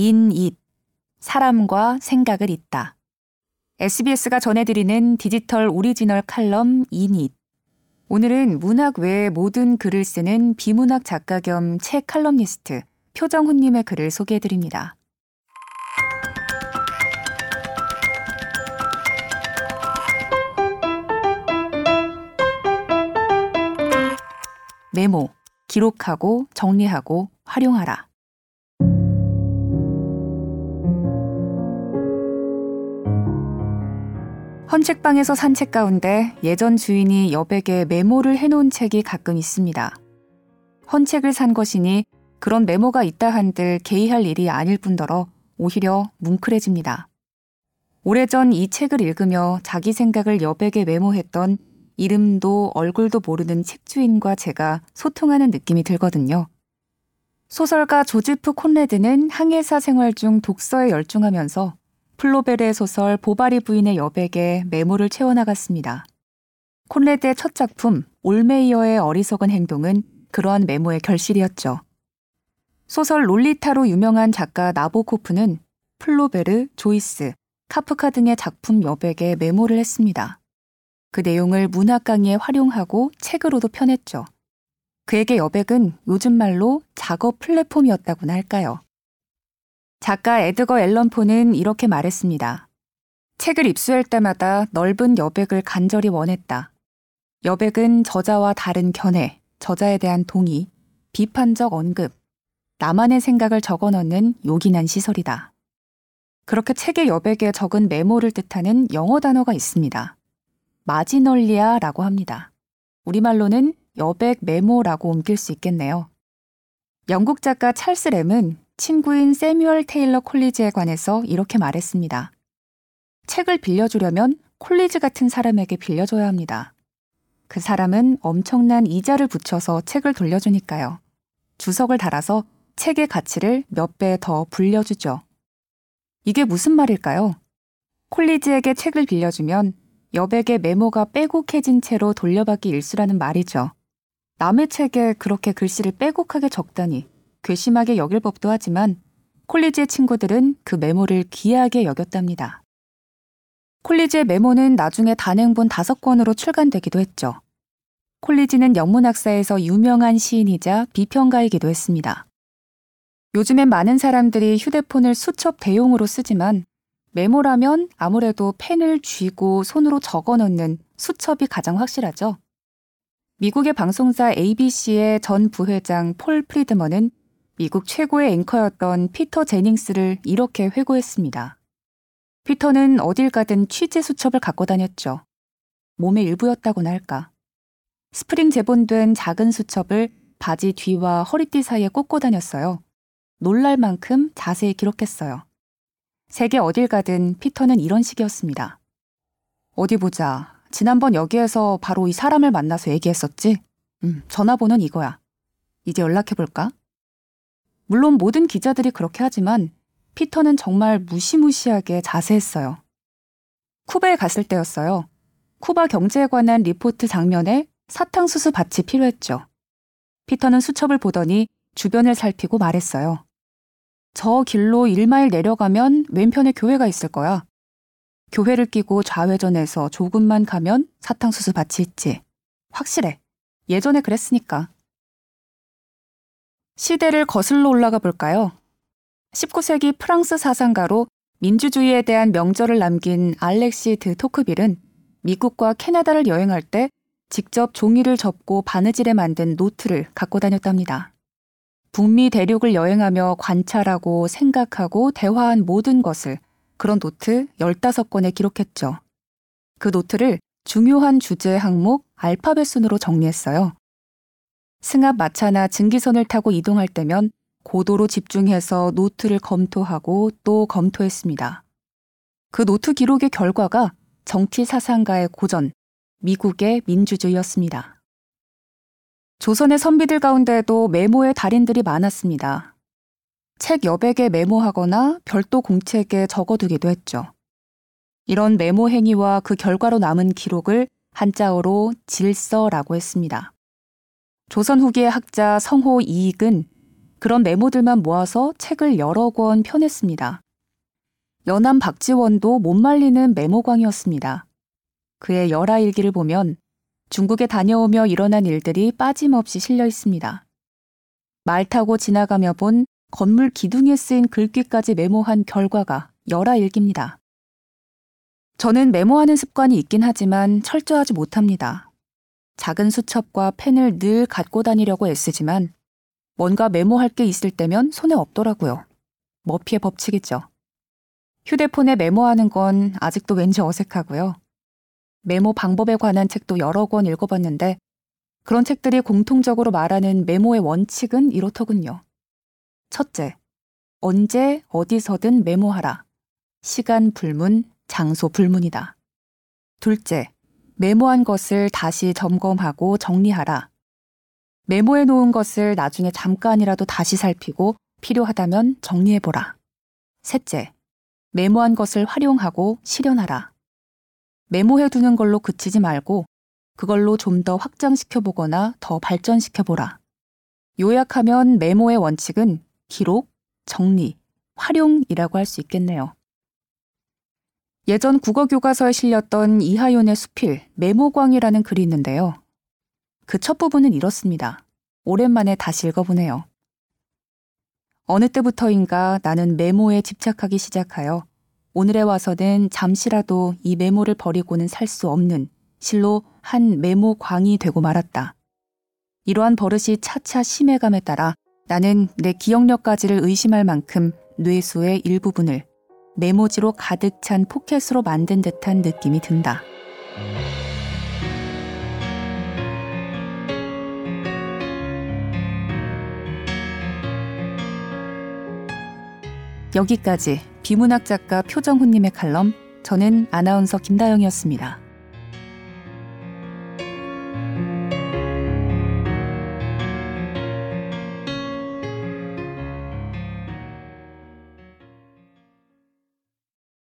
인잇 사람과 생각을 잇다. SBS가 전해드리는 디지털 오리지널 칼럼 인잇. 오늘은 문학 외의 모든 글을 쓰는 비문학 작가 겸 책 칼럼니스트 표정훈님의 글을 소개해드립니다. 메모, 기록하고 정리하고 활용하라. 헌책방에서 산책 가운데 예전 주인이 여백에 메모를 해놓은 책이 가끔 있습니다. 헌책을 산 것이니 그런 메모가 있다 한들 개의할 일이 아닐 뿐더러 오히려 뭉클해집니다. 오래전 이 책을 읽으며 자기 생각을 여백에 메모했던 이름도 얼굴도 모르는 책주인과 제가 소통하는 느낌이 들거든요. 소설가 조지프 콘래드는 항해사 생활 중 독서에 열중하면서 플로베르의 소설 보바리 부인의 여백에 메모를 채워나갔습니다. 콘래드의 첫 작품 올메이어의 어리석은 행동은 그러한 메모의 결실이었죠. 소설 롤리타로 유명한 작가 나보코프는 플로베르, 조이스, 카프카 등의 작품 여백에 메모를 했습니다. 그 내용을 문학 강의에 활용하고 책으로도 펴냈죠. 그에게 여백은 요즘 말로 작업 플랫폼이었다고나 할까요? 작가 에드거 앨런 포는 이렇게 말했습니다. 책을 입수할 때마다 넓은 여백을 간절히 원했다. 여백은 저자와 다른 견해, 저자에 대한 동의, 비판적 언급, 나만의 생각을 적어 넣는 요긴한 시설이다. 그렇게 책의 여백에 적은 메모를 뜻하는 영어 단어가 있습니다. marginalia라고 합니다. 우리말로는 여백 메모라고 옮길 수 있겠네요. 영국 작가 찰스 램은 친구인 새뮤얼 테일러 콜리지에 관해서 이렇게 말했습니다. 책을 빌려주려면 콜리지 같은 사람에게 빌려줘야 합니다. 그 사람은 엄청난 이자를 붙여서 책을 돌려주니까요. 주석을 달아서 책의 가치를 몇 배 더 불려주죠. 이게 무슨 말일까요? 콜리지에게 책을 빌려주면 여백의 메모가 빼곡해진 채로 돌려받기 일수라는 말이죠. 남의 책에 그렇게 글씨를 빼곡하게 적다니 괘씸하게 여길 법도 하지만 콜리지의 친구들은 그 메모를 귀하게 여겼답니다. 콜리지의 메모는 나중에 단행본 다섯 권으로 출간되기도 했죠. 콜리지는 영문학사에서 유명한 시인이자 비평가이기도 했습니다. 요즘엔 많은 사람들이 휴대폰을 수첩 대용으로 쓰지만 메모라면 아무래도 펜을 쥐고 손으로 적어 넣는 수첩이 가장 확실하죠. 미국의 방송사 ABC의 전 부회장 폴 프리드먼은 미국 최고의 앵커였던 피터 제닝스를 이렇게 회고했습니다. 피터는 어딜 가든 취재 수첩을 갖고 다녔죠. 몸의 일부였다고나 할까. 스프링 재본된 작은 수첩을 바지 뒤와 허리띠 사이에 꽂고 다녔어요. 놀랄 만큼 자세히 기록했어요. 세계 어딜 가든 피터는 이런 식이었습니다. 어디 보자. 지난번 여기에서 바로 이 사람을 만나서 얘기했었지? 음, 전화번호는 이거야. 이제 연락해볼까? 물론 모든 기자들이 그렇게 하지만 피터는 정말 무시무시하게 자세했어요. 쿠바에 갔을 때였어요. 쿠바 경제에 관한 리포트 장면에 사탕수수 밭이 필요했죠. 피터는 수첩을 보더니 주변을 살피고 말했어요. 저 길로 1마일 내려가면 왼편에 교회가 있을 거야. 교회를 끼고 좌회전해서 조금만 가면 사탕수수 밭이 있지. 확실해. 예전에 그랬으니까. 시대를 거슬러 올라가 볼까요? 19세기 프랑스 사상가로 민주주의에 대한 명저를 남긴 알렉시 드 토크빌은 미국과 캐나다를 여행할 때 직접 종이를 접고 바느질해 만든 노트를 갖고 다녔답니다. 북미 대륙을 여행하며 관찰하고 생각하고 대화한 모든 것을 그런 노트 15권에 기록했죠. 그 노트를 중요한 주제 항목 알파벳 순으로 정리했어요. 승합 마차나 증기선을 타고 이동할 때면 고도로 집중해서 노트를 검토하고 또 검토했습니다. 그 노트 기록의 결과가 정치 사상가의 고전, 미국의 민주주의였습니다. 조선의 선비들 가운데도 메모의 달인들이 많았습니다. 책 여백에 메모하거나 별도 공책에 적어두기도 했죠. 이런 메모 행위와 그 결과로 남은 기록을 한자어로 질서라고 했습니다. 조선 후기의 학자 성호 이익은 그런 메모들만 모아서 책을 여러 권 펴냈습니다. 연암 박지원도 못 말리는 메모광이었습니다. 그의 열화 일기를 보면 중국에 다녀오며 일어난 일들이 빠짐없이 실려 있습니다. 말 타고 지나가며 본 건물 기둥에 쓰인 글귀까지 메모한 결과가 열화 일기입니다. 저는 메모하는 습관이 있긴 하지만 철저하지 못합니다. 작은 수첩과 펜을 늘 갖고 다니려고 애쓰지만 뭔가 메모할 게 있을 때면 손에 없더라고요. 머피의 법칙이죠. 휴대폰에 메모하는 건 아직도 왠지 어색하고요. 메모 방법에 관한 책도 여러 권 읽어봤는데 그런 책들이 공통적으로 말하는 메모의 원칙은 이렇더군요. 첫째, 언제 어디서든 메모하라. 시간 불문, 장소 불문이다. 둘째, 메모한 것을 다시 점검하고 정리하라. 메모해 놓은 것을 나중에 잠깐이라도 다시 살피고 필요하다면 정리해보라. 셋째, 메모한 것을 활용하고 실현하라. 메모해 두는 걸로 그치지 말고 그걸로 좀 더 확장시켜 보거나 더 발전시켜 보라. 요약하면 메모의 원칙은 기록, 정리, 활용이라고 할 수 있겠네요. 예전 국어 교과서에 실렸던 이하연의 수필 메모광이라는 글이 있는데요. 그 첫 부분은 이렇습니다. 오랜만에 다시 읽어보네요. 어느 때부터인가 나는 메모에 집착하기 시작하여 오늘에 와서는 잠시라도 이 메모를 버리고는 살 수 없는 실로 한 메모광이 되고 말았다. 이러한 버릇이 차차 심해감에 따라 나는 내 기억력까지를 의심할 만큼 뇌수의 일부분을 메모지로 가득 찬 포켓으로 만든 듯한 느낌이 든다. 여기까지 비문학 작가 표정훈님의 칼럼, 저는 아나운서 김다영이었습니다.